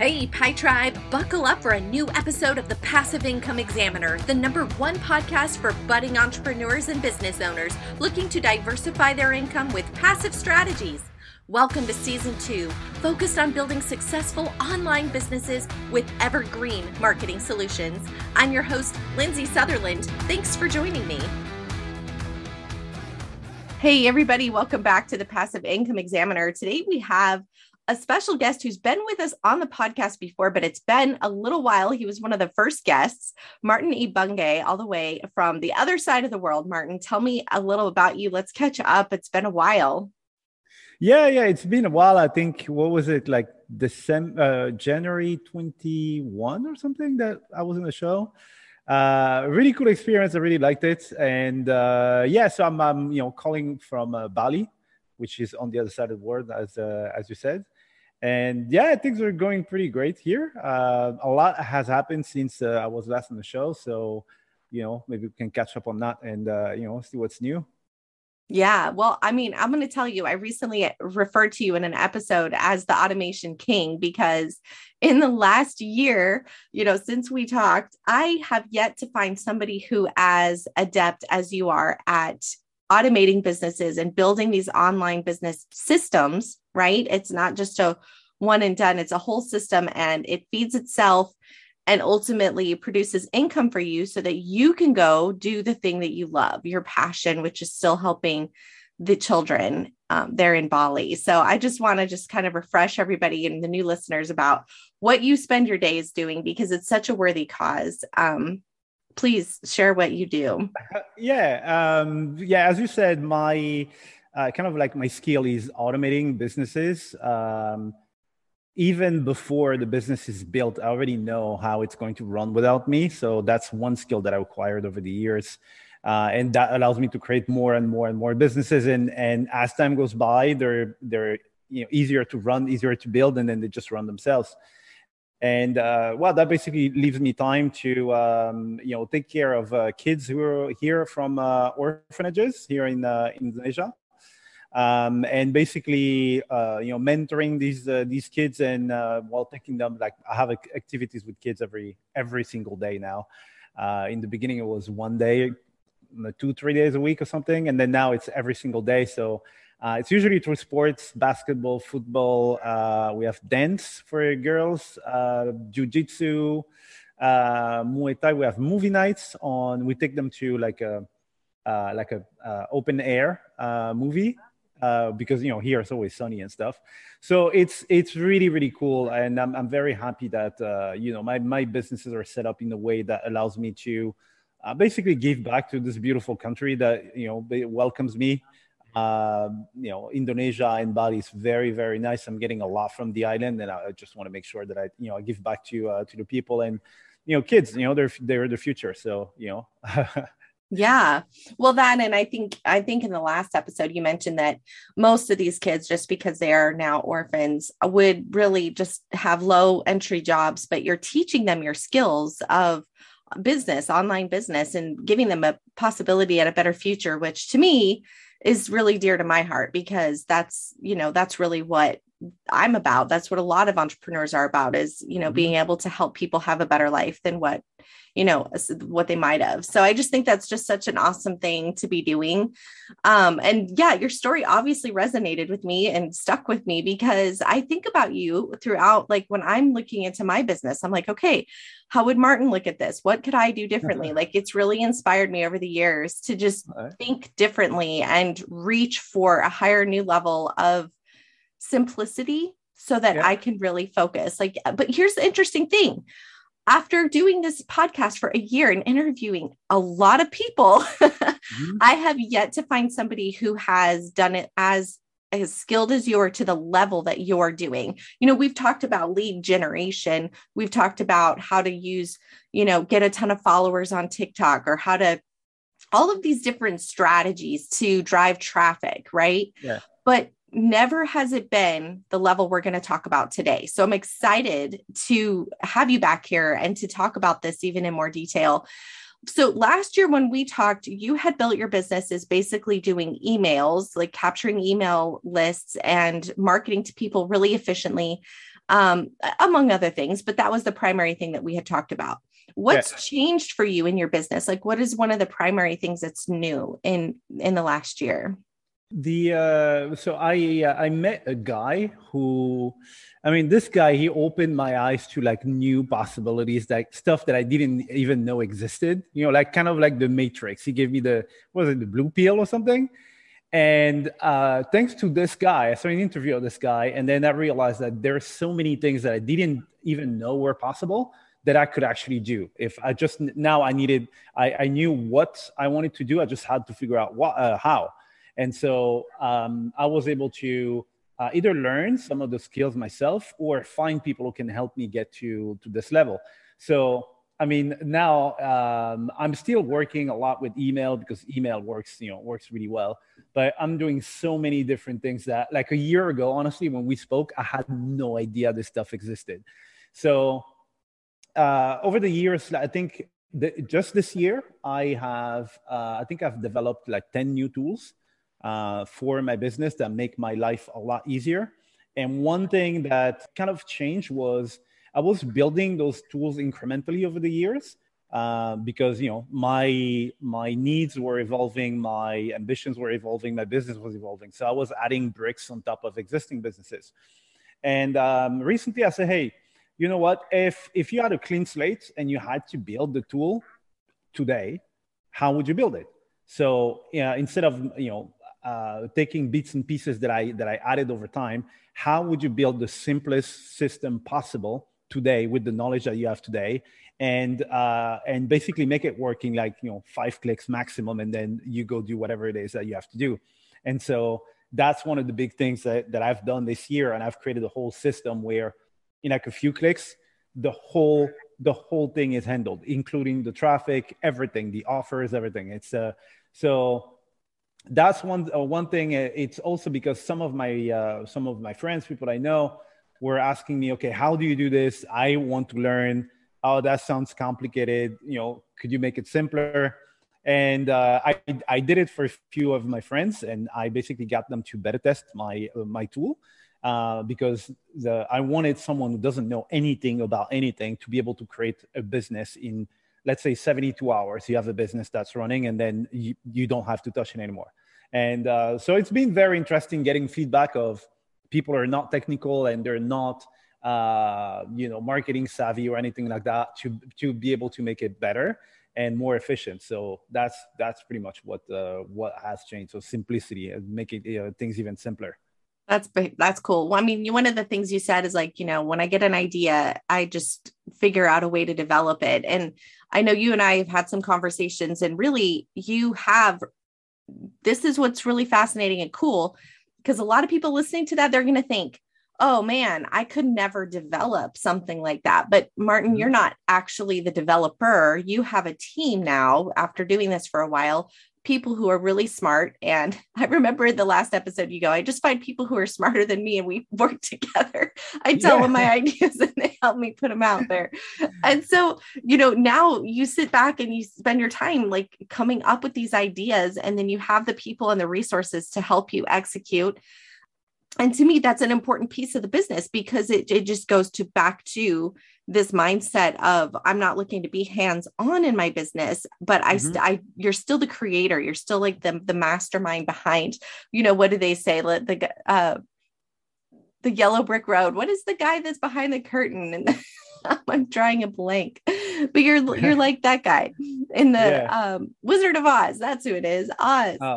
Hey, Pi Tribe, buckle up for a new episode of the Passive Income Examiner, the number one podcast for budding entrepreneurs and business owners looking to diversify their income with passive strategies. Welcome to season two, focused on building successful online businesses with evergreen marketing solutions. I'm your host, Lindsay Sutherland. Thanks for joining me. Hey, everybody, welcome back to the Passive Income Examiner. Today we have a special guest who's been with us on the podcast before, but it's been a little while. He was one of the first guests, Martin E. Ibunge, all the way from the other side of the world. Martin, tell me a little about you. Let's catch up. It's been a while. Yeah, yeah, it's been a while. I think what was it like December, uh, January twenty one or something that I was in the show. Uh, really cool experience. I really liked it, and uh, yeah, so I'm, I'm you know calling from uh, Bali, which is on the other side of the world, as uh, as you said and yeah things are going pretty great here. Uh, a lot has happened since uh, i was last on the show. So you know maybe we can catch up on that and uh, you know see what's new. Yeah. Well i mean i'm going to tell you i recently referred to you in an episode as the automation king because in the last year you know since we talked i have yet to find somebody who as adept as you are at automating businesses and building these online business systems, right? It's not just a one and done, it's a whole system and it feeds itself and ultimately produces income for you so that you can go do the thing that you love, your passion, which is still helping the children um, there in Bali. So I just want to just kind of refresh everybody and the new listeners about what you spend your days doing because it's such a worthy cause. Um, please share what you do. Yeah, um, yeah. As you said, my uh, kind of like my skill is automating businesses. Um, even before the business is built, I already know how it's going to run without me. So that's one skill that I acquired over the years. Uh, and that allows me to create more and more and more businesses. And, and as time goes by, they're, they're you know, easier to run, easier to build, and then they just run themselves and uh, well that basically leaves me time to um, you know take care of uh, kids who are here from uh, orphanages here in uh, indonesia. Um, and basically uh, you know mentoring these uh, these kids and while taking them like i have activities with kids every every single day now. In the beginning it was one day two three days a week or something. And then now it's every single day. So uh, it's usually through sports, basketball, football. Uh, we have dance for girls, uh, jiu-jitsu, uh, Muay Thai. We have movie nights on. We take them to like a uh, like a uh, open air uh, movie because you know here it's always sunny and stuff. So it's it's really really cool, and I'm I'm very happy that you know my my businesses are set up in a way that allows me to basically give back to this beautiful country that you know welcomes me uh, you know, Indonesia and Bali is very, very nice. I'm getting a lot from the island, and I just want to make sure that I, you know, I give back to uh, to the people and, you know, kids. You know, they're they're the future. So, you know. yeah well that and i think i think in the last episode you mentioned that most of these kids just because they are now orphans would really just have low entry jobs but you're teaching them your skills of business online business and giving them a possibility at a better future which to me is really dear to my heart because that's you know that's really what i'm about that's what a lot of entrepreneurs are about is you know mm-hmm. being able to help people have a better life than what you know what they might have. So i just think that's just such an awesome thing to be doing. Um and yeah your story obviously resonated with me and stuck with me because i think about you throughout like when i'm looking into my business i'm like okay how would martin look at this? What could i do differently? Like it's really inspired me over the years to just right. think differently and reach for a higher new level of simplicity so that yeah. I can really focus. Like, but here's the interesting thing after doing this podcast for a year and interviewing a lot of people, mm-hmm. I have yet to find somebody who has done it as as skilled as you are to the level that you're doing. You know, we've talked about lead generation. We've talked about how to use, you know, get a ton of followers on TikTok or how to all of these different strategies to drive traffic, right? Yeah. But never has it been the level we're going to talk about today. So I'm excited to have you back here and to talk about this even in more detail. So last year when we talked, you had built your business is basically doing emails, like capturing email lists and marketing to people really efficiently. um, among other things, but that was the primary thing that we had talked about. What's changed for you in your business? Like, what is one of the primary things that's new in in the last year? The uh, so I uh, I met a guy who, I mean, this guy he opened my eyes to like new possibilities, like stuff that I didn't even know existed. You know, like kind of like the Matrix. He gave me the was it the blue pill or something, and uh, thanks to this guy, I saw an interview of this guy, and then I realized that there are so many things that I didn't even know were possible that I could actually do. If I just now I needed, I, I knew what I wanted to do. I just had to figure out what, uh, how. And so um, I was able to uh, either learn some of the skills myself or find people who can help me get to, to this level. So, I mean, now um, I'm still working a lot with email because email works, you know, works really well. But I'm doing so many different things that, like a year ago, honestly, when we spoke, I had no idea this stuff existed. So uh, over the years, I think the, just this year, I have, uh, I think I've developed like 10 new tools uh, for my business that make my life a lot easier. And one thing that kind of changed was I was building those tools incrementally over the years uh, because you know my my needs were evolving, my ambitions were evolving, my business was evolving. So I was adding bricks on top of existing businesses. And um, recently, I said, hey, you know what? If if you had a clean slate and you had to build the tool today, how would you build it? So yeah, instead of you know uh, taking bits and pieces that I that I added over time, how would you build the simplest system possible today with the knowledge that you have today, and uh, and basically make it working like you know five clicks maximum, and then you go do whatever it is that you have to do. And so that's one of the big things that, that I've done this year, and I've created a whole system where in like a few clicks, the whole the whole thing is handled, including the traffic, everything, the offers, everything. It's uh, so that's one uh, one thing. Uh, it's also because some of my uh, some of my friends, people I know, were asking me, okay, how do you do this? I want to learn. Oh, that sounds complicated. You know, could you make it simpler? And uh, I I did it for a few of my friends, and I basically got them to beta test my uh, my tool. Uh, because the, I wanted someone who doesn't know anything about anything to be able to create a business in let's say 72 hours you have a business that's running and then you, you don't have to touch it anymore and uh, so it's been very interesting getting feedback of people are not technical and they're not uh, you know marketing savvy or anything like that to to be able to make it better and more efficient so that's that's pretty much what uh, what has changed so simplicity and making uh, things even simpler that's that's cool. Well, I mean, one of the things you said is like, you know, when I get an idea, I just figure out a way to develop it. And I know you and I have had some conversations, and really, you have. This is what's really fascinating and cool because a lot of people listening to that, they're going to think, oh man, I could never develop something like that. But Martin, you're mm-hmm. not actually the developer. You have a team now after doing this for a while people who are really smart. And I remember the last episode you go, I just find people who are smarter than me and we work together. I tell yeah. them my ideas and they help me put them out there. And so, you know, now you sit back and you spend your time like coming up with these ideas and then you have the people and the resources to help you execute and to me that's an important piece of the business because it, it just goes to back to this mindset of i'm not looking to be hands on in my business but I, mm-hmm. I you're still the creator you're still like the the mastermind behind you know what do they say let the uh the yellow brick road what is the guy that's behind the curtain and I'm drawing a blank, but you're you're like that guy in the yeah. um, Wizard of Oz. That's who it is, Oz. Oh.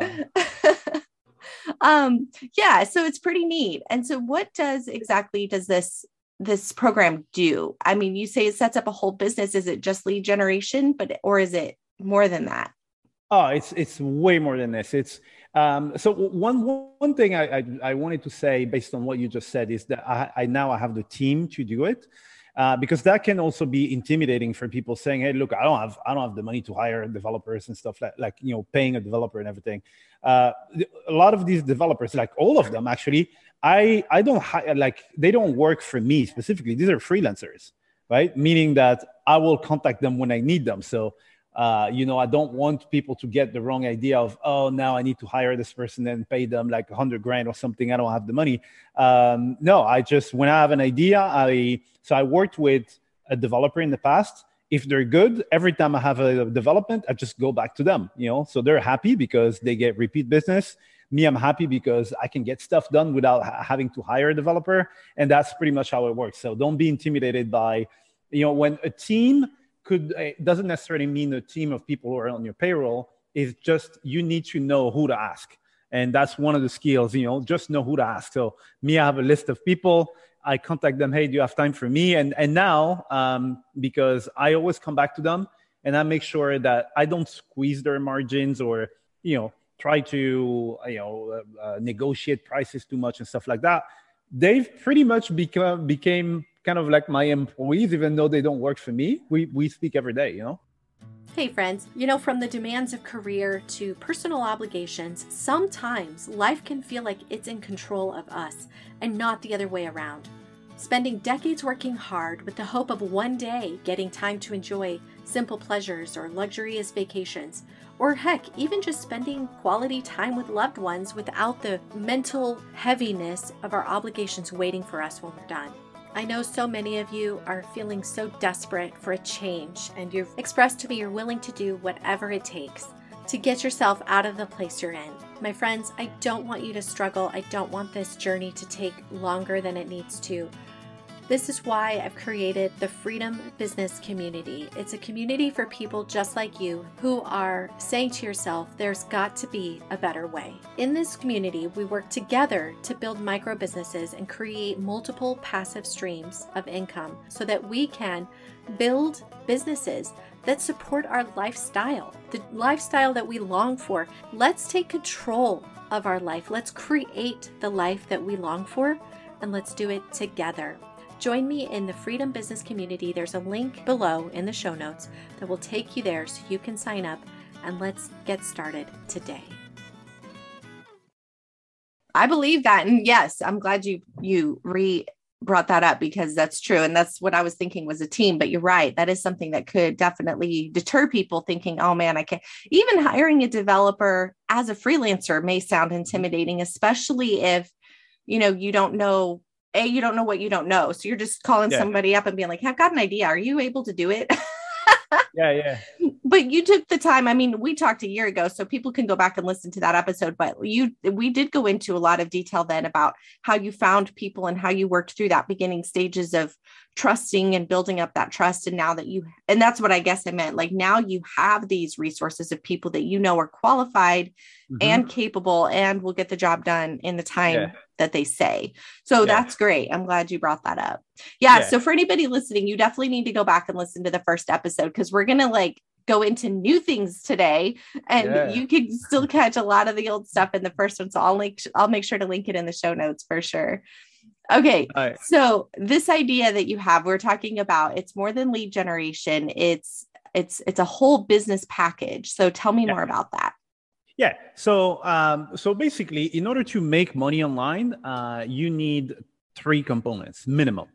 um yeah so it's pretty neat and so what does exactly does this this program do? I mean you say it sets up a whole business. Is it just lead generation but or is it more than that? Oh it's it's way more than this. It's um, so one one thing I, I, I wanted to say based on what you just said is that I, I now I have the team to do it uh, because that can also be intimidating for people saying, "Hey, look, I don't have I don't have the money to hire developers and stuff like like you know paying a developer and everything." Uh, a lot of these developers, like all of them, actually, I I don't hire like they don't work for me specifically. These are freelancers, right? Meaning that I will contact them when I need them. So Uh, you know, I don't want people to get the wrong idea of, oh, now I need to hire this person and pay them like a hundred grand or something. I don't have the money. Um, no, I just, when I have an idea, I, so I worked with a developer in the past. If they're good, every time I have a development, I just go back to them, you know, so they're happy because they get repeat business. Me, I'm happy because I can get stuff done without ha- having to hire a developer. And that's pretty much how it works. So don't be intimidated by, you know, when a team, could it doesn't necessarily mean a team of people who are on your payroll it's just you need to know who to ask and that's one of the skills you know just know who to ask so me i have a list of people i contact them hey do you have time for me and and now um, because i always come back to them and i make sure that i don't squeeze their margins or you know try to you know uh, uh, negotiate prices too much and stuff like that they've pretty much become became kind of like my employees, even though they don't work for me. We we speak every day, you know. Hey, friends. You know, from the demands of career to personal obligations, sometimes life can feel like it's in control of us and not the other way around. Spending decades working hard with the hope of one day getting time to enjoy simple pleasures or luxurious vacations, or heck, even just spending quality time with loved ones without the mental heaviness of our obligations waiting for us when we're done. I know so many of you are feeling so desperate for a change, and you've expressed to me you're willing to do whatever it takes to get yourself out of the place you're in. My friends, I don't want you to struggle. I don't want this journey to take longer than it needs to. This is why I've created the Freedom Business Community. It's a community for people just like you who are saying to yourself, there's got to be a better way. In this community, we work together to build micro businesses and create multiple passive streams of income so that we can build businesses that support our lifestyle, the lifestyle that we long for. Let's take control of our life. Let's create the life that we long for, and let's do it together. Join me in the Freedom Business Community. There's a link below in the show notes that will take you there so you can sign up and let's get started today. I believe that. And yes, I'm glad you you re brought that up because that's true. And that's what I was thinking was a team. But you're right. That is something that could definitely deter people thinking, oh man, I can't. Even hiring a developer as a freelancer may sound intimidating, especially if you know you don't know a you don't know what you don't know. So you're just calling yeah. somebody up and being like i've got an idea. Are you able to do it yeah yeah but you took the time i mean we talked a year ago so people can go back and listen to that episode but you we did go into a lot of detail then about how you found people and how you worked through that beginning stages of trusting and building up that trust and now that you and that's what i guess i meant like now you have these resources of people that you know are qualified mm-hmm. and capable and will get the job done in the time yeah. that they say so yeah. that's great i'm glad you brought that up yeah, yeah so for anybody listening you definitely need to go back and listen to the first episode because we're gonna like go into new things today and yeah. you can still catch a lot of the old stuff in the first one so i'll link i'll make sure to link it in the show notes for sure Okay. Right. So this idea that you have, we're talking about it's more than lead generation. It's it's it's a whole business package. So tell me yeah. more about that. Yeah. So um, so basically, in order to make money online, uh, you need three components minimum.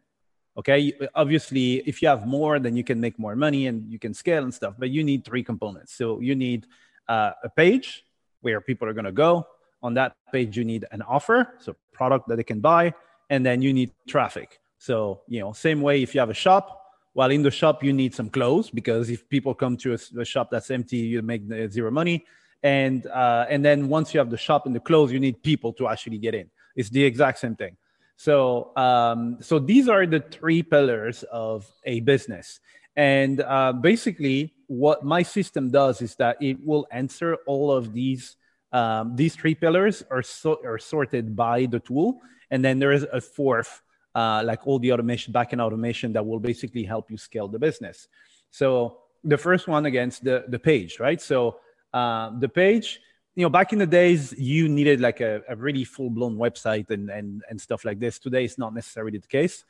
Okay. Obviously, if you have more, then you can make more money and you can scale and stuff. But you need three components. So you need uh, a page where people are going to go. On that page, you need an offer, so product that they can buy and then you need traffic. So, you know, same way if you have a shop, while in the shop you need some clothes because if people come to a, a shop that's empty, you make zero money. And uh, and then once you have the shop and the clothes, you need people to actually get in. It's the exact same thing. So um, so these are the three pillars of a business. And uh, basically, what my system does is that it will answer all of these um, these three pillars are, so, are sorted by the tool and then there is a fourth, uh, like all the automation, backend automation that will basically help you scale the business. So the first one against the, the page, right? So uh, the page, you know, back in the days, you needed like a, a really full blown website and, and, and stuff like this. Today, it's not necessarily the case.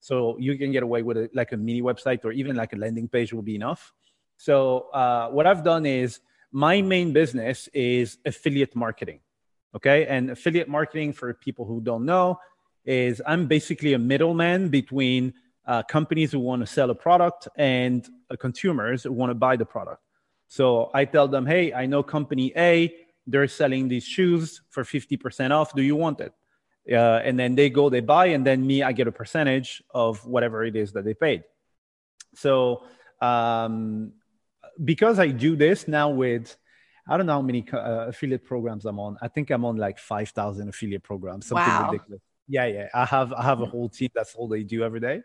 So you can get away with a, like a mini website or even like a landing page will be enough. So uh, what I've done is my main business is affiliate marketing. Okay. And affiliate marketing, for people who don't know, is I'm basically a middleman between uh, companies who want to sell a product and uh, consumers who want to buy the product. So I tell them, hey, I know company A, they're selling these shoes for 50% off. Do you want it? Uh, and then they go, they buy, and then me, I get a percentage of whatever it is that they paid. So um, because I do this now with, I don't know how many uh, affiliate programs I'm on. I think I'm on like 5,000 affiliate programs, something wow. ridiculous. Yeah, yeah. I have I have a whole team. That's all they do every day.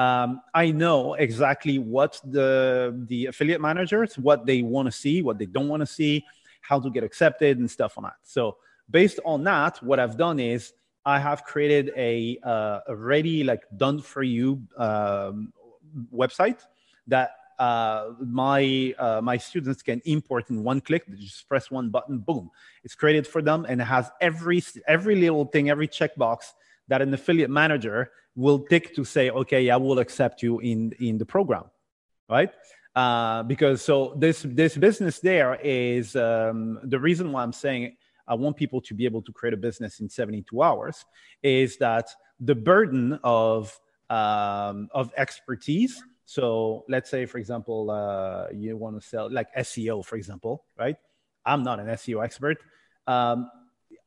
Um, I know exactly what the the affiliate managers what they want to see, what they don't want to see, how to get accepted, and stuff on that. So based on that, what I've done is I have created a uh, like done for you um, website that uh, my uh, my students can import in one click. They just press one button, boom, it's created for them, and it has every every little thing, every checkbox that an affiliate manager will tick to say, okay, I will accept you in in the program, right? Uh, because so this this business there is um, the reason why I'm saying I want people to be able to create a business in 72 hours is that the burden of um, of expertise so let's say, for example, uh, you want to sell like SEO, for example, right? I'm not an SEO expert. Um,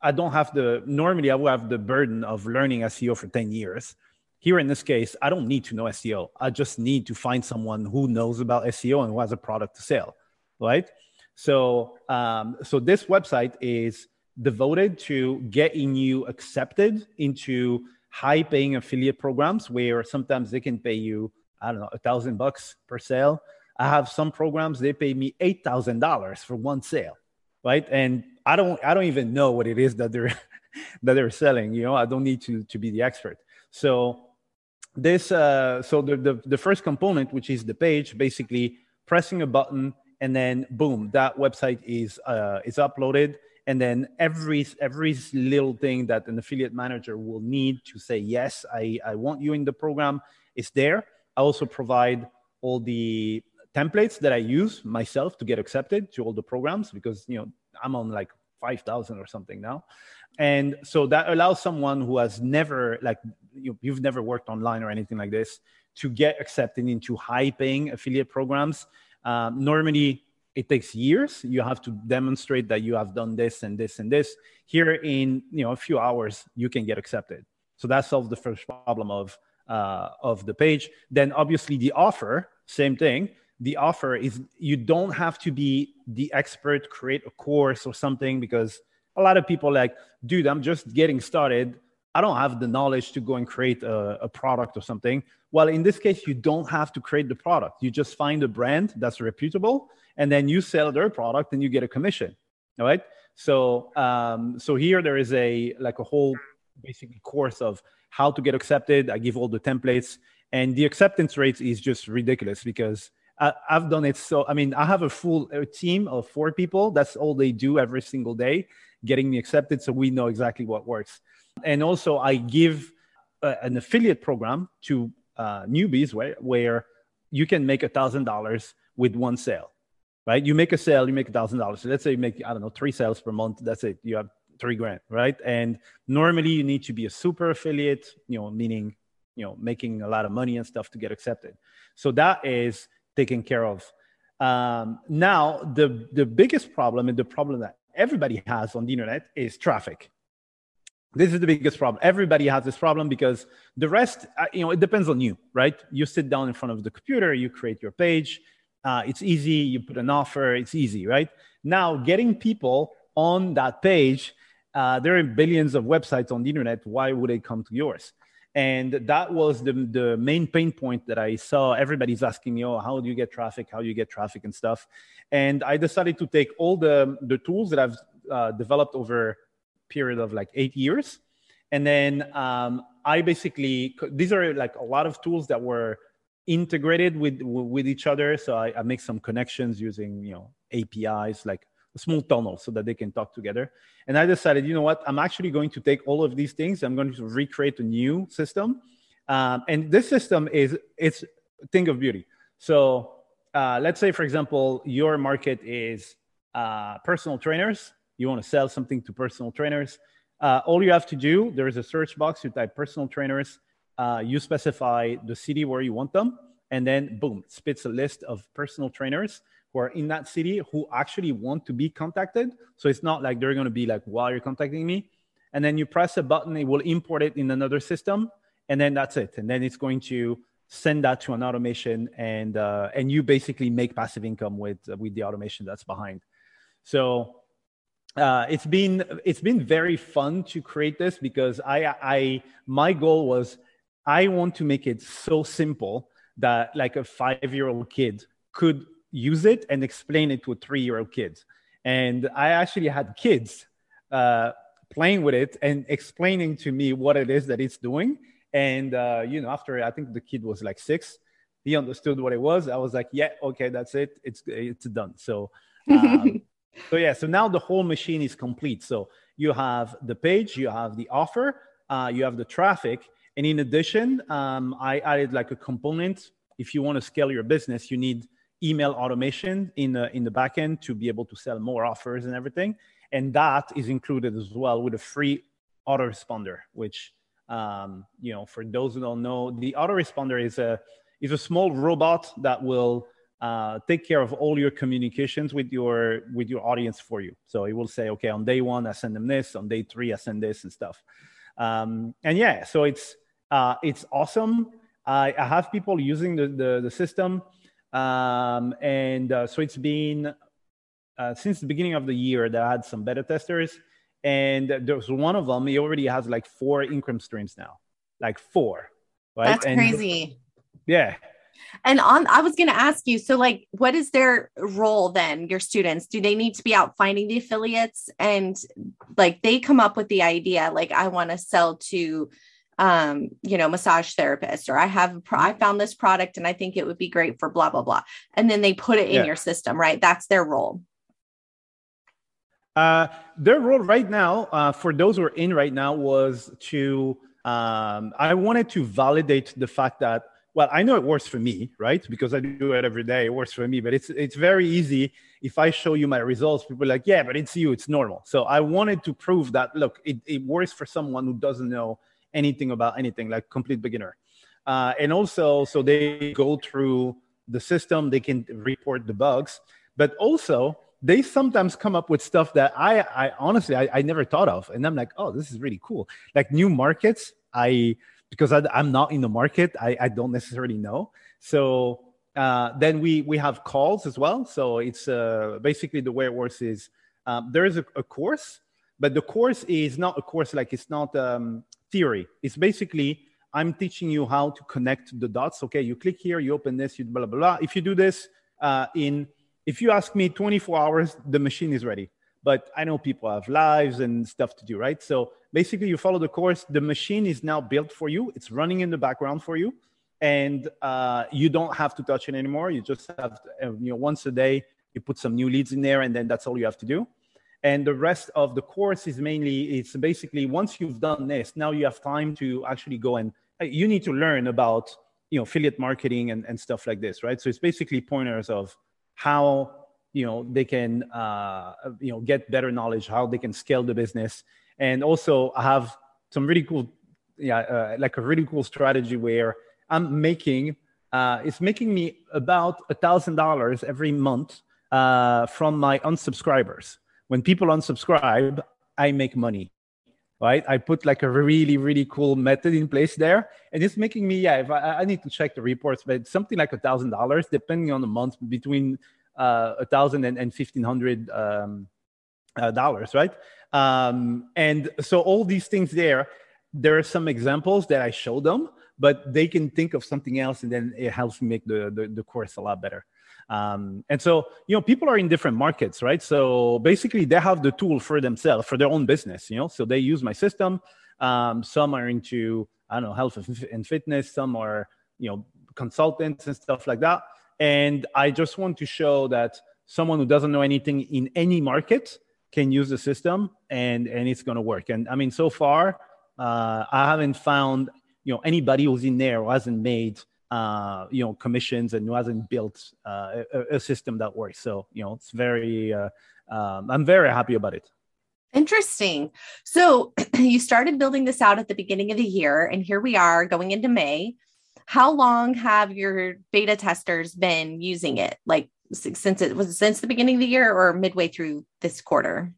I don't have the, normally I would have the burden of learning SEO for 10 years. Here in this case, I don't need to know SEO. I just need to find someone who knows about SEO and who has a product to sell, right? So, um, so this website is devoted to getting you accepted into high paying affiliate programs where sometimes they can pay you I don't know, a thousand bucks per sale. I have some programs they pay me eight thousand dollars for one sale, right? And I don't I don't even know what it is that they're that they're selling. You know, I don't need to to be the expert. So this uh, so the, the the first component, which is the page, basically pressing a button and then boom, that website is uh, is uploaded. And then every every little thing that an affiliate manager will need to say yes, I, I want you in the program is there I also provide all the templates that I use myself to get accepted to all the programs because you know I'm on like 5,000 or something now. And so that allows someone who has never like you, you've never worked online or anything like this to get accepted into high paying affiliate programs. Um, normally it takes years. You have to demonstrate that you have done this and this and this. Here in you know a few hours you can get accepted. So that solves the first problem of uh, of the page. Then obviously the offer, same thing. The offer is you don't have to be the expert, create a course or something because a lot of people like, dude, I'm just getting started. I don't have the knowledge to go and create a, a, product or something. Well, in this case, you don't have to create the product. You just find a brand that's reputable, and then you sell their product, and you get a commission. All right. So, um, so here there is a like a whole basically course of how to get accepted. I give all the templates, and the acceptance rate is just ridiculous because I, have done it. So I mean, I have a full a team of four people. That's all they do every single day, getting me accepted. So we know exactly what works. And also, I give a, an affiliate program to uh, newbies where where you can make a thousand dollars with one sale right? You make a sale, you make a thousand dollars. So let's say you make, I don't know, three sales per month. That's it. You have three grand, right? And normally you need to be a super affiliate, you know, meaning, you know, making a lot of money and stuff to get accepted. So that is taken care of. Um, now, the, the biggest problem and the problem that everybody has on the internet is traffic. This is the biggest problem. Everybody has this problem because the rest, uh, you know, it depends on you, right? You sit down in front of the computer, you create your page. Uh, it's easy. You put an offer. It's easy, right? Now, getting people on that page uh, there are billions of websites on the internet. Why would they come to yours? And that was the, the main pain point that I saw. Everybody's asking me, oh, how do you get traffic? How do you get traffic and stuff? And I decided to take all the, the tools that I've uh, developed over a period of like eight years. And then um, I basically, these are like a lot of tools that were integrated with, with each other. So I, I make some connections using, you know, APIs like small tunnel so that they can talk together. And I decided, you know what, I'm actually going to take all of these things. I'm going to recreate a new system. Um, and this system is it's a thing of beauty. So uh, let's say, for example, your market is uh, personal trainers. You want to sell something to personal trainers. Uh, all you have to do, there is a search box. You type personal trainers. Uh, you specify the city where you want them, and then boom, spits a list of personal trainers who are in that city who actually want to be contacted. So it's not like they're going to be like, while you're contacting me. And then you press a button, it will import it in another system. And then that's it. And then it's going to send that to an automation and uh, and you basically make passive income with uh, with the automation that's behind. So uh, it's been it's been very fun to create this because I I my goal was I want to make it so simple that like a five year old kid could use it and explain it to a three year old kid. And I actually had kids uh, playing with it and explaining to me what it is that it's doing. And, uh, you know, after I think the kid was like six, he understood what it was. I was like, yeah, okay, that's it. It's, it's done. So, um, so yeah, so now the whole machine is complete. So you have the page, you have the offer, uh, you have the traffic. And in addition, um, I added like a component. If you want to scale your business, you need email automation in the in the backend to be able to sell more offers and everything. And that is included as well with a free autoresponder, which um, you know, for those who don't know, the autoresponder is a is a small robot that will uh, take care of all your communications with your with your audience for you. So it will say, okay, on day one I send them this, on day three I send this and stuff. Um, and yeah, so it's uh, it's awesome. I, I have people using the the, the system. Um, and uh, so it's been uh, since the beginning of the year that I had some beta testers, and there's one of them. He already has like four income streams now, like four. Right? That's and, crazy. Yeah. And on, I was going to ask you. So, like, what is their role then? Your students, do they need to be out finding the affiliates, and like they come up with the idea, like I want to sell to um, you know, massage therapist, or I have, pro- I found this product and I think it would be great for blah, blah, blah. And then they put it in yeah. your system, right? That's their role. Uh, their role right now, uh, for those who are in right now, was to, um, I wanted to validate the fact that, well, I know it works for me, right? Because I do it every day. It works for me, but it's it's very easy. If I show you my results, people are like, yeah, but it's you, it's normal. So I wanted to prove that, look, it, it works for someone who doesn't know anything about anything, like complete beginner. Uh, and also, so they go through the system, they can report the bugs, but also they sometimes come up with stuff that I, I honestly, I, I never thought of. And I'm like, oh, this is really cool. Like new markets, I, because I, am not in the market, I, I don't necessarily know. So uh, then we, we have calls as well. So it's uh, basically the way it works is um, there is a, a, course, but the course is not a course like it's not um, theory. It's basically I'm teaching you how to connect the dots. Okay, you click here, you open this, you blah blah blah. If you do this uh, in, if you ask me 24 hours, the machine is ready. But I know people have lives and stuff to do, right? So basically, you follow the course. The machine is now built for you. It's running in the background for you, and uh, you don't have to touch it anymore. You just have, to, uh, you know, once a day, you put some new leads in there, and then that's all you have to do and the rest of the course is mainly it's basically once you've done this now you have time to actually go and uh, you need to learn about you know affiliate marketing and, and stuff like this right? So it's basically pointers of how you know they can uh, you know get better knowledge how they can scale the business. And also i have some really cool yeah uh, like a really cool strategy where i'm making uh, it's making me about a thousand dollars every month uh, from my unsubscribers when people unsubscribe, I make money. Right? I put like a really, really cool method in place there. And it's making me, yeah, if I, I need to check the reports, but something like a thousand dollars, depending on the month, between uh, a thousand and, and fifteen hundred um, uh, dollars, right? Um, and so all these things there, there are some examples that I show them, but they can think of something else, and then it helps make the, the, the course a lot better. Um, and so, you know, people are in different markets, right? So basically, they have the tool for themselves, for their own business, you know. So they use my system. Um, some are into, I don't know, health and fitness. Some are, you know, consultants and stuff like that. And I just want to show that someone who doesn't know anything in any market can use the system and and it's going to work. And I mean, so far, uh, I haven't found you know anybody who's in there who hasn't made uh, you know commissions and who hasn't built uh, a, a, system that works. So you know it's very uh, um, I'm very happy about it. Interesting. So you started building this out at the beginning of the year, and here we are going into May. How long have your beta testers been using it? Like since it was since the beginning of the year or midway through this quarter?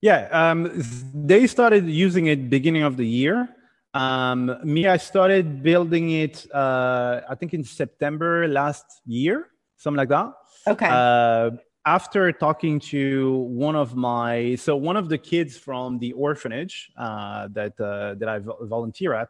Yeah, um, they started using it beginning of the year. Um, me, I started building it. Uh, I think in September last year, something like that. Okay. Uh, after talking to one of my so one of the kids from the orphanage uh, that uh, that I volunteer at,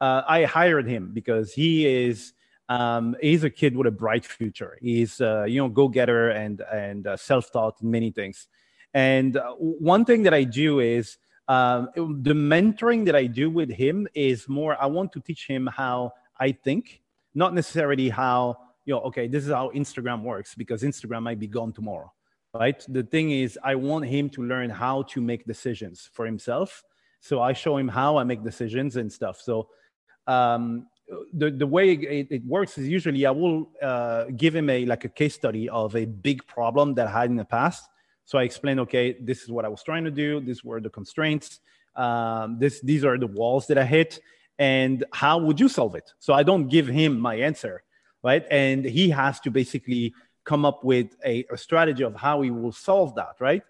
uh, I hired him because he is um, he's a kid with a bright future. He's uh, you know go getter and and uh, self taught in many things. And one thing that I do is um, the mentoring that I do with him is more. I want to teach him how I think, not necessarily how you know, okay, this is how Instagram works because Instagram might be gone tomorrow, right? The thing is, I want him to learn how to make decisions for himself. So I show him how I make decisions and stuff. So um, the the way it, it, works is usually I will uh, give him a like a case study of a big problem that I had in the past. So I explain, okay, this is what I was trying to do. These were the constraints. Um, this these are the walls that I hit, and how would you solve it? So I don't give him my answer right? And he has to basically come up with a, a strategy of how he will solve that, right?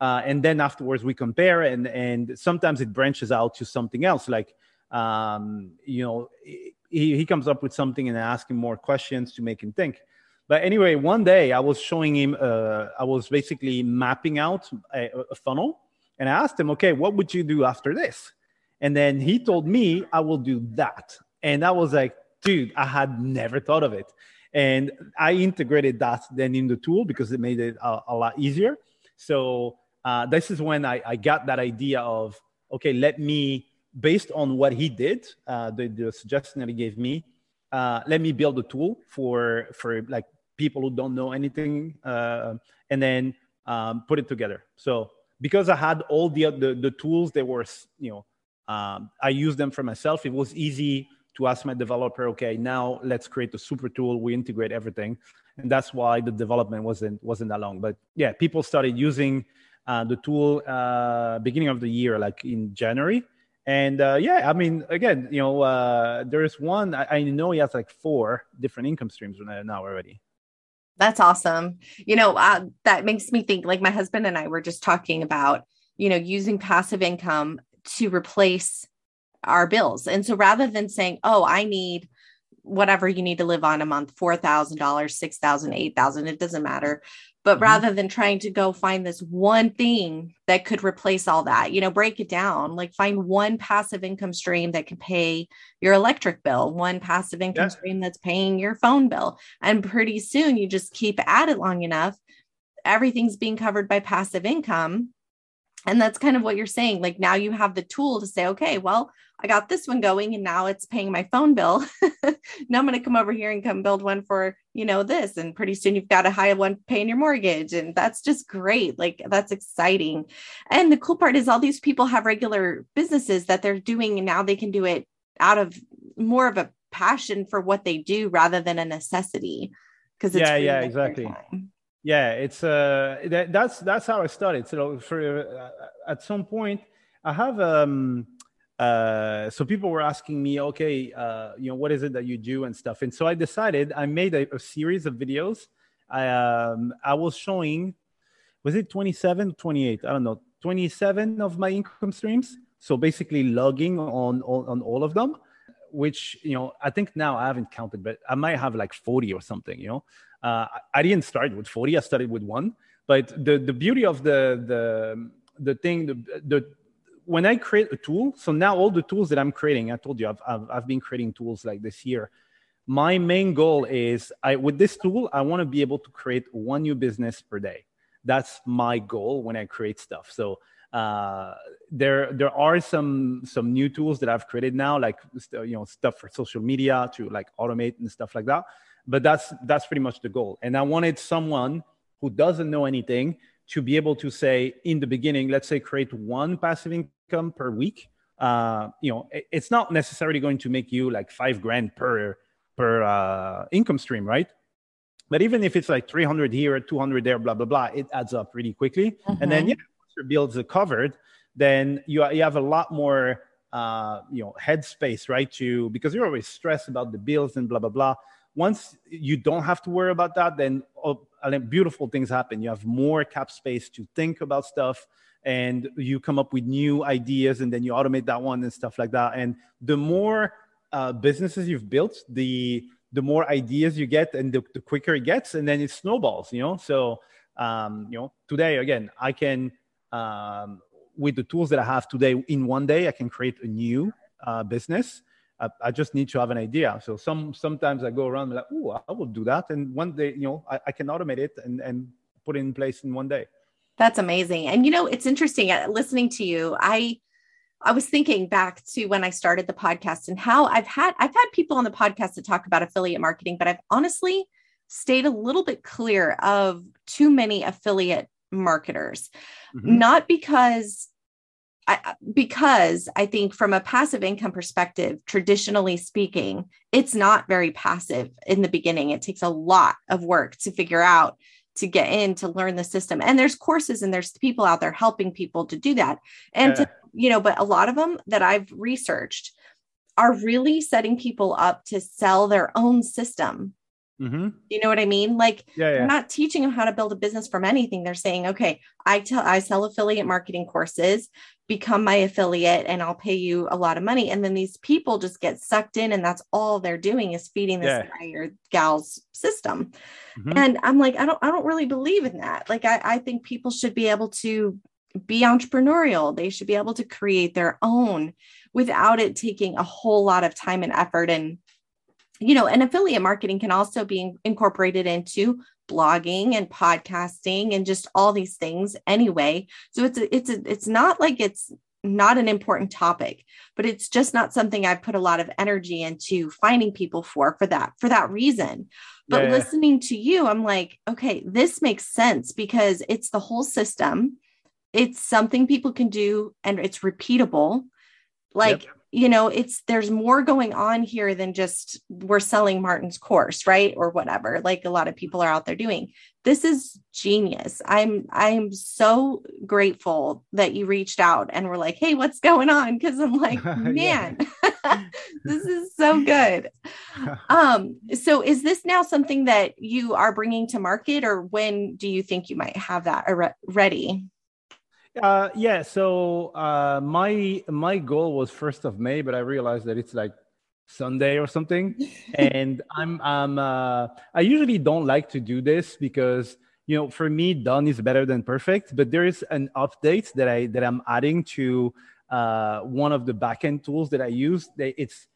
Uh, and then afterwards we compare, and and sometimes it branches out to something else, like um, you know he, he comes up with something and I ask him more questions to make him think. But anyway, one day I was showing him, uh, I was basically mapping out a, a, funnel, and I asked him, okay, what would you do after this? And then he told me, I will do that. And I was like, dude, I had never thought of it. And I integrated that then in the tool because it made it a, a lot easier. So uh, this is when I, I, got that idea of, okay, let me, based on what he did, uh, the, the suggestion that he gave me, uh, let me build a tool for, for like people who don't know anything uh, and then um, put it together. So because I had all the, the, the tools that were, you know, um, I used them for myself, it was easy to ask my developer, okay, now let's create a super tool. We integrate everything, and that's why the development wasn't wasn't that long. But yeah, people started using uh, the tool uh, beginning of the year, like in January. And uh, yeah, I mean, again, you know, uh, there's one I, I know he has like four different income streams now already. That's awesome. You know, uh, that makes me think. Like my husband and I were just talking about, you know, using passive income to replace our bills. And so rather than saying, oh, I need whatever you need to live on a month, $4,000, $6,000, $8,000, it doesn't matter. But mm-hmm. rather than trying to go find this one thing that could replace all that, you know, break it down, like find one passive income stream that can pay your electric bill, one passive income yeah. stream that's paying your phone bill. And pretty soon you just keep at it long enough, everything's being covered by passive income and that's kind of what you're saying like now you have the tool to say okay well i got this one going and now it's paying my phone bill. Now i'm going to come over here and come build one for you know this and pretty soon you've got a high one paying your mortgage and that's just great like that's exciting. And the cool part is all these people have regular businesses that they're doing and now they can do it out of more of a passion for what they do rather than a necessity because yeah yeah exactly yeah it's uh that, that's that's how i started. So for uh, at some point i have um uh so people were asking me okay uh you know what is it that you do and stuff? And so i decided i made a, a series of videos. I um i was showing was it 27 28 i don't know. 27 of my income streams. So basically logging on on, on all of them which you know i think now i haven't counted but i might have like 40 or something you know uh, I didn't start with 40. I started with one. But the, the beauty of the, the, the thing, the, the, when I create a tool, so now all the tools that I'm creating, I told you I've, I've, I've been creating tools like this year. My main goal is I, with this tool, I want to be able to create one new business per day. That's my goal when I create stuff. So uh, there there are some some new tools that I've created now, like you know stuff for social media to like automate and stuff like that but that's that's pretty much the goal and i wanted someone who doesn't know anything to be able to say in the beginning let's say create one passive income per week uh, you know it's not necessarily going to make you like five grand per per uh, income stream right but even if it's like 300 here 200 there blah blah blah it adds up really quickly mm-hmm. and then mm-hmm. yeah bills are covered then you, you have a lot more uh, you know headspace right to because you're always stressed about the bills and blah blah blah once you don't have to worry about that, then oh, beautiful things happen. You have more cap space to think about stuff and you come up with new ideas and then you automate that one and stuff like that. And the more uh, businesses you've built, the the more ideas you get and the, the quicker it gets and then it snowballs, you know? So, um, you know, today, again, I can, um, with the tools that I have today in one day, I can create a new uh, business I, I, just need to have an idea. So some sometimes I go around like, oh, I will do that, and one day, you know, I, I can automate it and and put it in place in one day. That's amazing. And you know, it's interesting uh, listening to you. I I was thinking back to when I started the podcast and how I've had I've had people on the podcast to talk about affiliate marketing, but I've honestly stayed a little bit clear of too many affiliate marketers. Mm-hmm. Not because I, because I think from a passive income perspective, traditionally speaking, it's not very passive in the beginning. It takes a lot of work to figure out to get in to learn the system. And there's courses and there's people out there helping people to do that. And yeah. to, you know, but a lot of them that I've researched are really setting people up to sell their own system Mm-hmm. You know what I mean? Like yeah, yeah. they're not teaching them how to build a business from anything. They're saying, okay, I tell I sell affiliate marketing courses, become my affiliate, and I'll pay you a lot of money. And then these people just get sucked in, and that's all they're doing is feeding this yeah. guy or gal's system. Mm-hmm. And I'm like, I don't, I don't really believe in that. Like, I, I think people should be able to be entrepreneurial. They should be able to create their own without it taking a whole lot of time and effort and you know, and affiliate marketing can also be incorporated into blogging and podcasting and just all these things anyway. So it's a, it's a, it's not like it's not an important topic, but it's just not something I've put a lot of energy into finding people for for that for that reason. But yeah. listening to you, I'm like, okay, this makes sense because it's the whole system. It's something people can do and it's repeatable. Like yep you know it's there's more going on here than just we're selling martin's course right? Or whatever like a lot of people are out there doing. This is genius. I'm i'm so grateful that you reached out and were like hey what's going on? Because i'm like man this is so good. Um so is this now something that you are bringing to market or when do you think you might have that ready uh, yeah. So uh, my my goal was first of May, but I realized that it's like Sunday or something, and I'm I'm uh, I usually don't like to do this because you know for me done is better than perfect. But there is an update that I that I'm adding to uh, one of the backend tools that I use. It's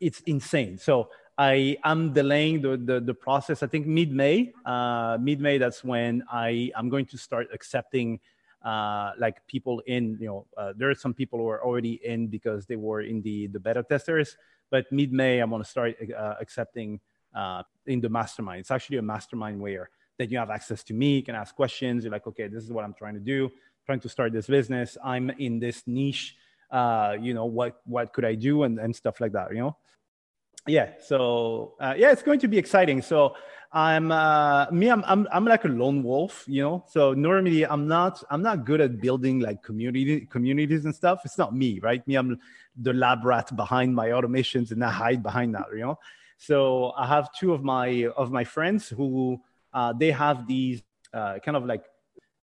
it's insane. So I am delaying the, the, the process. I think mid May. Uh, mid May. That's when I I'm going to start accepting uh, like people in, you know, uh, there are some people who are already in because they were in the, the beta testers. But mid May, I'm going to start uh, accepting uh, in the mastermind. It's actually a mastermind where that you have access to me, you can ask questions. You're like, okay, this is what I'm trying to do, trying to start this business. I'm in this niche. Uh, you know, what what could I do and, and stuff like that, you know? Yeah. So uh, yeah, it's going to be exciting. So I'm uh, me. I'm, I'm I'm like a lone wolf, you know. So normally I'm not I'm not good at building like community communities and stuff. It's not me, right? Me, I'm the lab rat behind my automations, and I hide behind that, you know. So I have two of my of my friends who uh, they have these uh, kind of like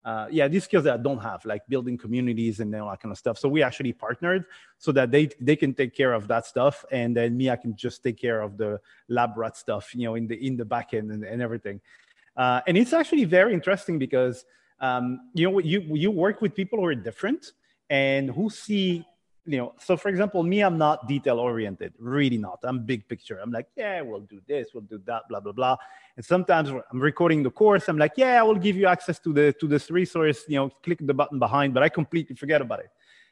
uh, yeah, these skills that I don't have, like building communities and all that kind of stuff. So we actually partnered so that they they can take care of that stuff, and then me, I can just take care of the lab rat stuff, you know, in the in the back end and, and everything. Uh, and it's actually very interesting because um, you know you you work with people who are different and who see you know, so for example, me, I'm not detail oriented, really not. I'm big picture. I'm like, yeah, we'll do this, we'll do that, blah blah blah. And sometimes I'm recording the course. I'm like, yeah, I will give you access to the to this resource. You know, click the button behind, but I completely forget about it.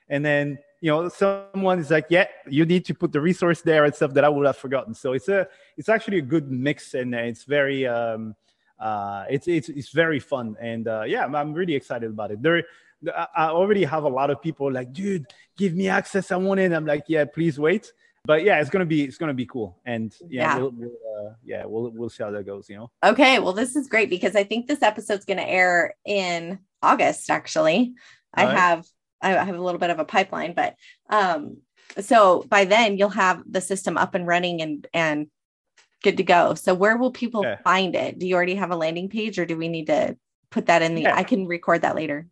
And then you know, someone is like, yeah, you need to put the resource there and stuff that I would have forgotten. So it's a it's actually a good mix, and it's very um, uh, it's it's it's very fun, and uh, yeah, I'm, I'm really excited about it. There I already have a lot of people like, dude, give me access. I want it. I'm like, yeah, please wait. But yeah, it's gonna be it's gonna be cool, and yeah, yeah. We'll, we'll uh, yeah, we'll we'll see how that goes. You know. Okay, well, this is great because I think this episode's gonna air in August. Actually, All I right. have I have a little bit of a pipeline, but um, so by then you'll have the system up and running and and good to go. So where will people yeah. find it? Do you already have a landing page or do we need to put that in the yeah. I can record that later.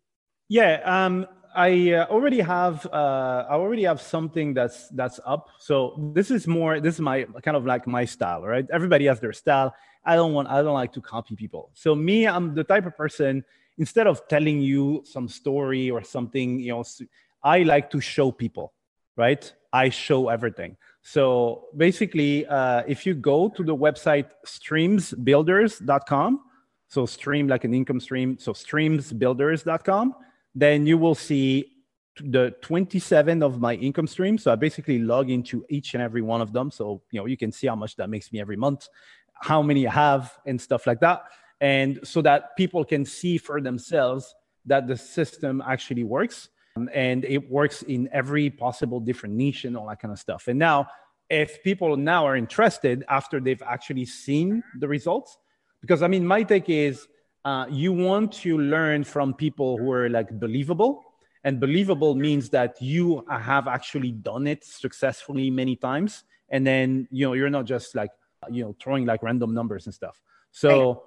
Yeah, um I uh, already have uh, I already have something that's that's up. So this is more this is my kind of like my style, right? Everybody has their style. I don't want I don't like to copy people. So me, I'm the type of person instead of telling you some story or something, you know, I like to show people, right? I show everything. So basically, uh, if you go to the website streamsbuilders.com, so stream like an income stream, so streamsbuilders.com, then you will see the 27 of my income streams. So I basically log into each and every one of them. So, you know, you can see how much that makes me every month, how many I have and stuff like that. And so that people can see for themselves that the system actually works um, and it works in every possible different niche and all that kind of stuff. And now, if people now are interested after they've actually seen the results, because I mean, my take is uh, you want to learn from people who are like believable, and believable means that you have actually done it successfully many times, and then you know you're not just like you know throwing like random numbers and stuff. So. Right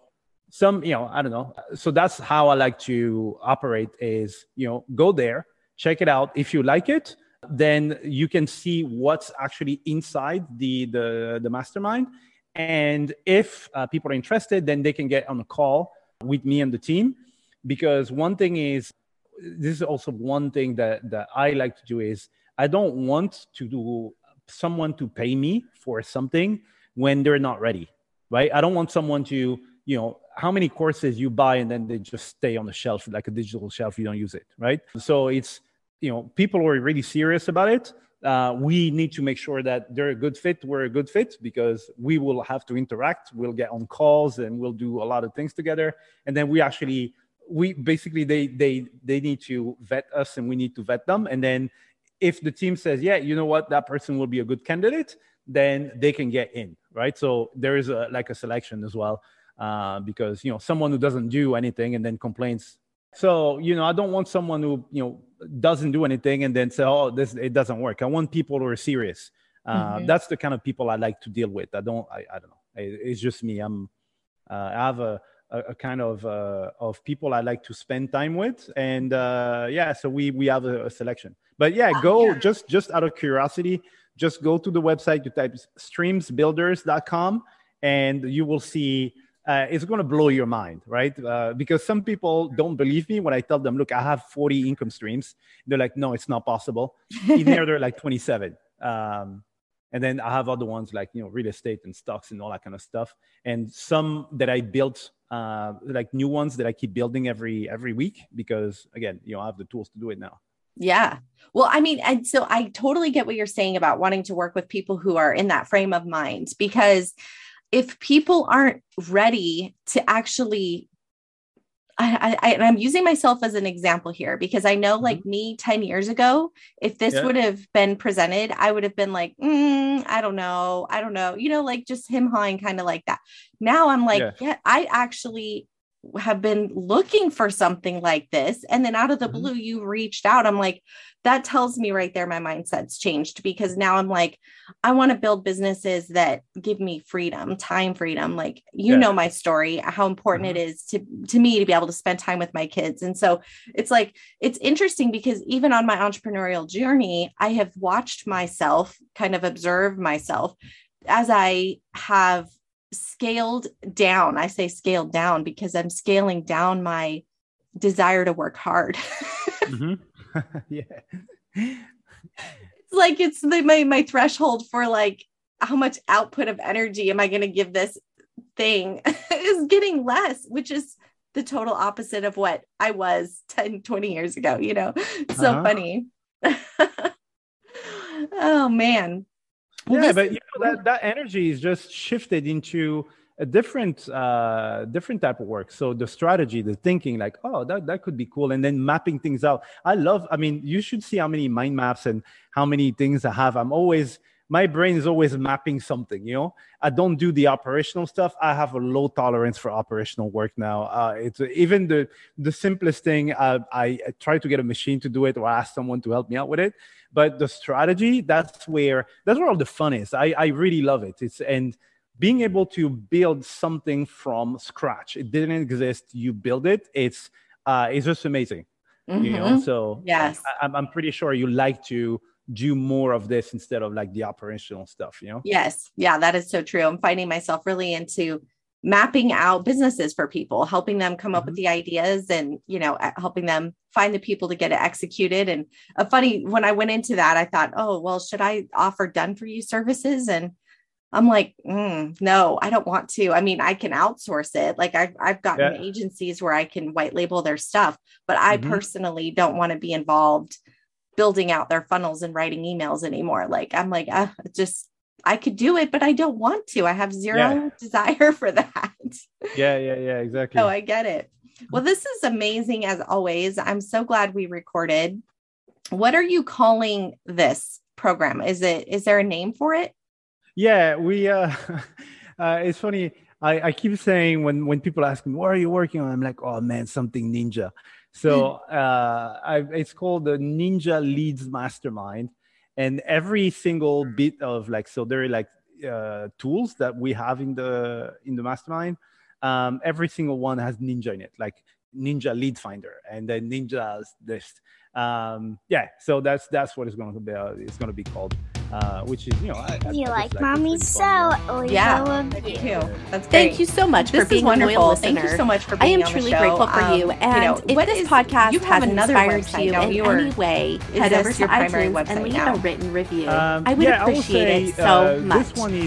some you know i don't know so that's how i like to operate is you know go there check it out. If you like it, then you can see what's actually inside the the, the mastermind. And if uh, people are interested, then they can get on a call with me and the team. Because one thing is, this is also one thing that, that I like to do is I don't want to do someone to pay me for something when they're not ready, right? I don't want someone to, you know, how many courses you buy and then they just stay on the shelf like a digital shelf you don't use it right so it's you know people are really serious about it uh, we need to make sure that they're a good fit. We're a good fit because we will have to interact. We'll get on calls and we'll do a lot of things together. And then we actually we basically they they they need to vet us and we need to vet them. And then if the team says yeah you know what? That person will be a good candidate then they can get in right? So there is a like a selection as well uh, because you know someone who doesn't do anything and then complains. So you know I don't want someone who you know doesn't do anything and then say oh this it doesn't work. I want people who are serious. Uh, mm-hmm. That's the kind of people I like to deal with. I don't I, I don't know. it's just me. I'm uh, I have a a, a kind of uh, of people I like to spend time with, and uh, yeah, so we we have a, a selection. But yeah, go yeah. just just out of curiosity, just go to the website. You type streamsbuilders.com, and you will see uh, it's going to blow your mind, right? Uh, because some people don't believe me when I tell them, look, I have 40 income streams. They're like, no, it's not possible. Even here, they're like 27. Um, and then I have other ones like, you know, real estate and stocks and all that kind of stuff. And some that I built, uh, like new ones that I keep building every every week because, again, you know, I have the tools to do it now. Yeah. Well, I mean, and so I totally get what you're saying about wanting to work with people who are in that frame of mind because if people aren't ready to actually I, I and I'm using myself as an example here because I know, like mm-hmm. me 10 years ago, if this yeah. would have been presented, I would have been like, mm, I don't know, I don't know, you know, like just him hawing kind of like that. Now I'm like, yeah. yeah, I actually have been looking for something like this and then out of the mm-hmm. blue you reached out i'm like that tells me right there my mindset's changed because now i'm like i want to build businesses that give me freedom time freedom like you yeah. know my story how important mm-hmm. it is to to me to be able to spend time with my kids and so it's like it's interesting because even on my entrepreneurial journey i have watched myself kind of observe myself as i have scaled down. I say scaled down because I'm scaling down my desire to work hard. mm-hmm. yeah. It's like it's the, my my threshold for like how much output of energy am I going to give this thing is getting less, which is the total opposite of what I was 10, 20 years ago, you know. so uh-huh. funny. oh man yeah but you know, that, that energy is just shifted into a different uh different type of work. So the strategy the thinking like oh that, that could be cool and then mapping things out. I love i mean you should see how many mind maps and how many things i have. I'm always my brain is always mapping something you know i don't do the operational stuff i have a low tolerance for operational work now uh, it's even the the simplest thing uh, I, I try to get a machine to do it or ask someone to help me out with it but the strategy that's where that's where all the fun is i i really love it it's and being able to build something from scratch. It didn't exist. You build it. It's uh, it's just amazing. Mm-hmm. You know. Mm-hmm. So yes, I, I'm pretty sure you like to do more of this instead of like the operational stuff. You know. Yes. Yeah, that is so true. I'm finding myself really into mapping out businesses for people helping them come up mm-hmm. with the ideas and you know helping them find the people to get it executed and a funny when i went into that i thought oh well should i offer done for you services and i'm like mm, no i don't want to i mean i can outsource it like i've, I've gotten yeah. agencies where i can white label their stuff but i mm-hmm. personally don't want to be involved building out their funnels and writing emails anymore like i'm like uh, just I could do it, but I don't want to. I have zero yeah. desire for that. Yeah, yeah, yeah, exactly. Oh, I get it. Well, this is amazing as always. I'm so glad we recorded. What are you calling this program? Is it is there a name for it? Yeah, we uh, uh it's funny. I, I keep saying when when people ask me what are you working on, I'm like, oh man, something ninja. So uh, I, it's called the Ninja Leads Mastermind. And every single bit of like so there are like uh, tools that we have in the in the mastermind. Um, every single one has ninja in it like ninja lead finder and then ninja's list. Um, yeah so that's that's what it's going to be uh, it's going to be called uh, which is you know I, you I like, like mommy so? yeah. Thank you that's thank you so much this for being wonderful. a loyal listener thank you so much for being I am truly grateful for um, you and you know, if this is, podcast has inspired you in you any way head over to iTunes and leave now? a written review. Um, I would yeah, appreciate say, it so uh, much.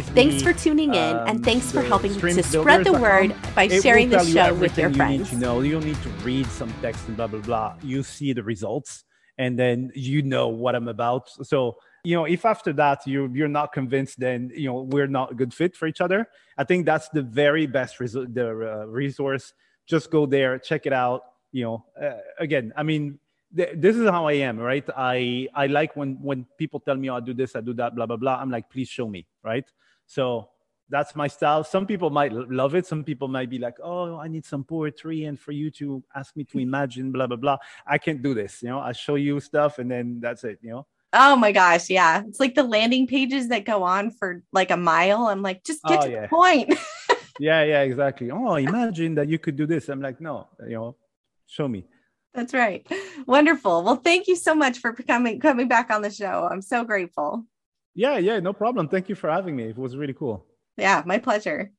thanks for tuning in um, and thanks for helping to spread the word by sharing the show with your friends. you know. You don't need to read some text and blah blah blah. You see the results and then you know what I'm about so you know if after that you you're not convinced then you know we're not a good fit for each other i think that's the very best res- the uh, resource. Just go there check it out you know uh, again i mean th- this is how i am right? I i like when when people tell me oh, i do this i do that blah blah blah. I'm like please show me right? So that's my style. Some people might love it. Some people might be like oh i need some poetry and for you to ask me to imagine blah blah blah. I can't do this you know? I show you stuff and then that's it you know Oh my gosh, yeah. It's like the landing pages that go on for like a mile. I'm like, just get oh, to yeah. the point. yeah, yeah, exactly. Oh, imagine that you could do this. I'm like, no, you know, show me. That's right. Wonderful. Well, thank you so much for coming coming back on the show. I'm so grateful. Yeah, yeah, no problem. Thank you for having me. It was really cool. Yeah, my pleasure.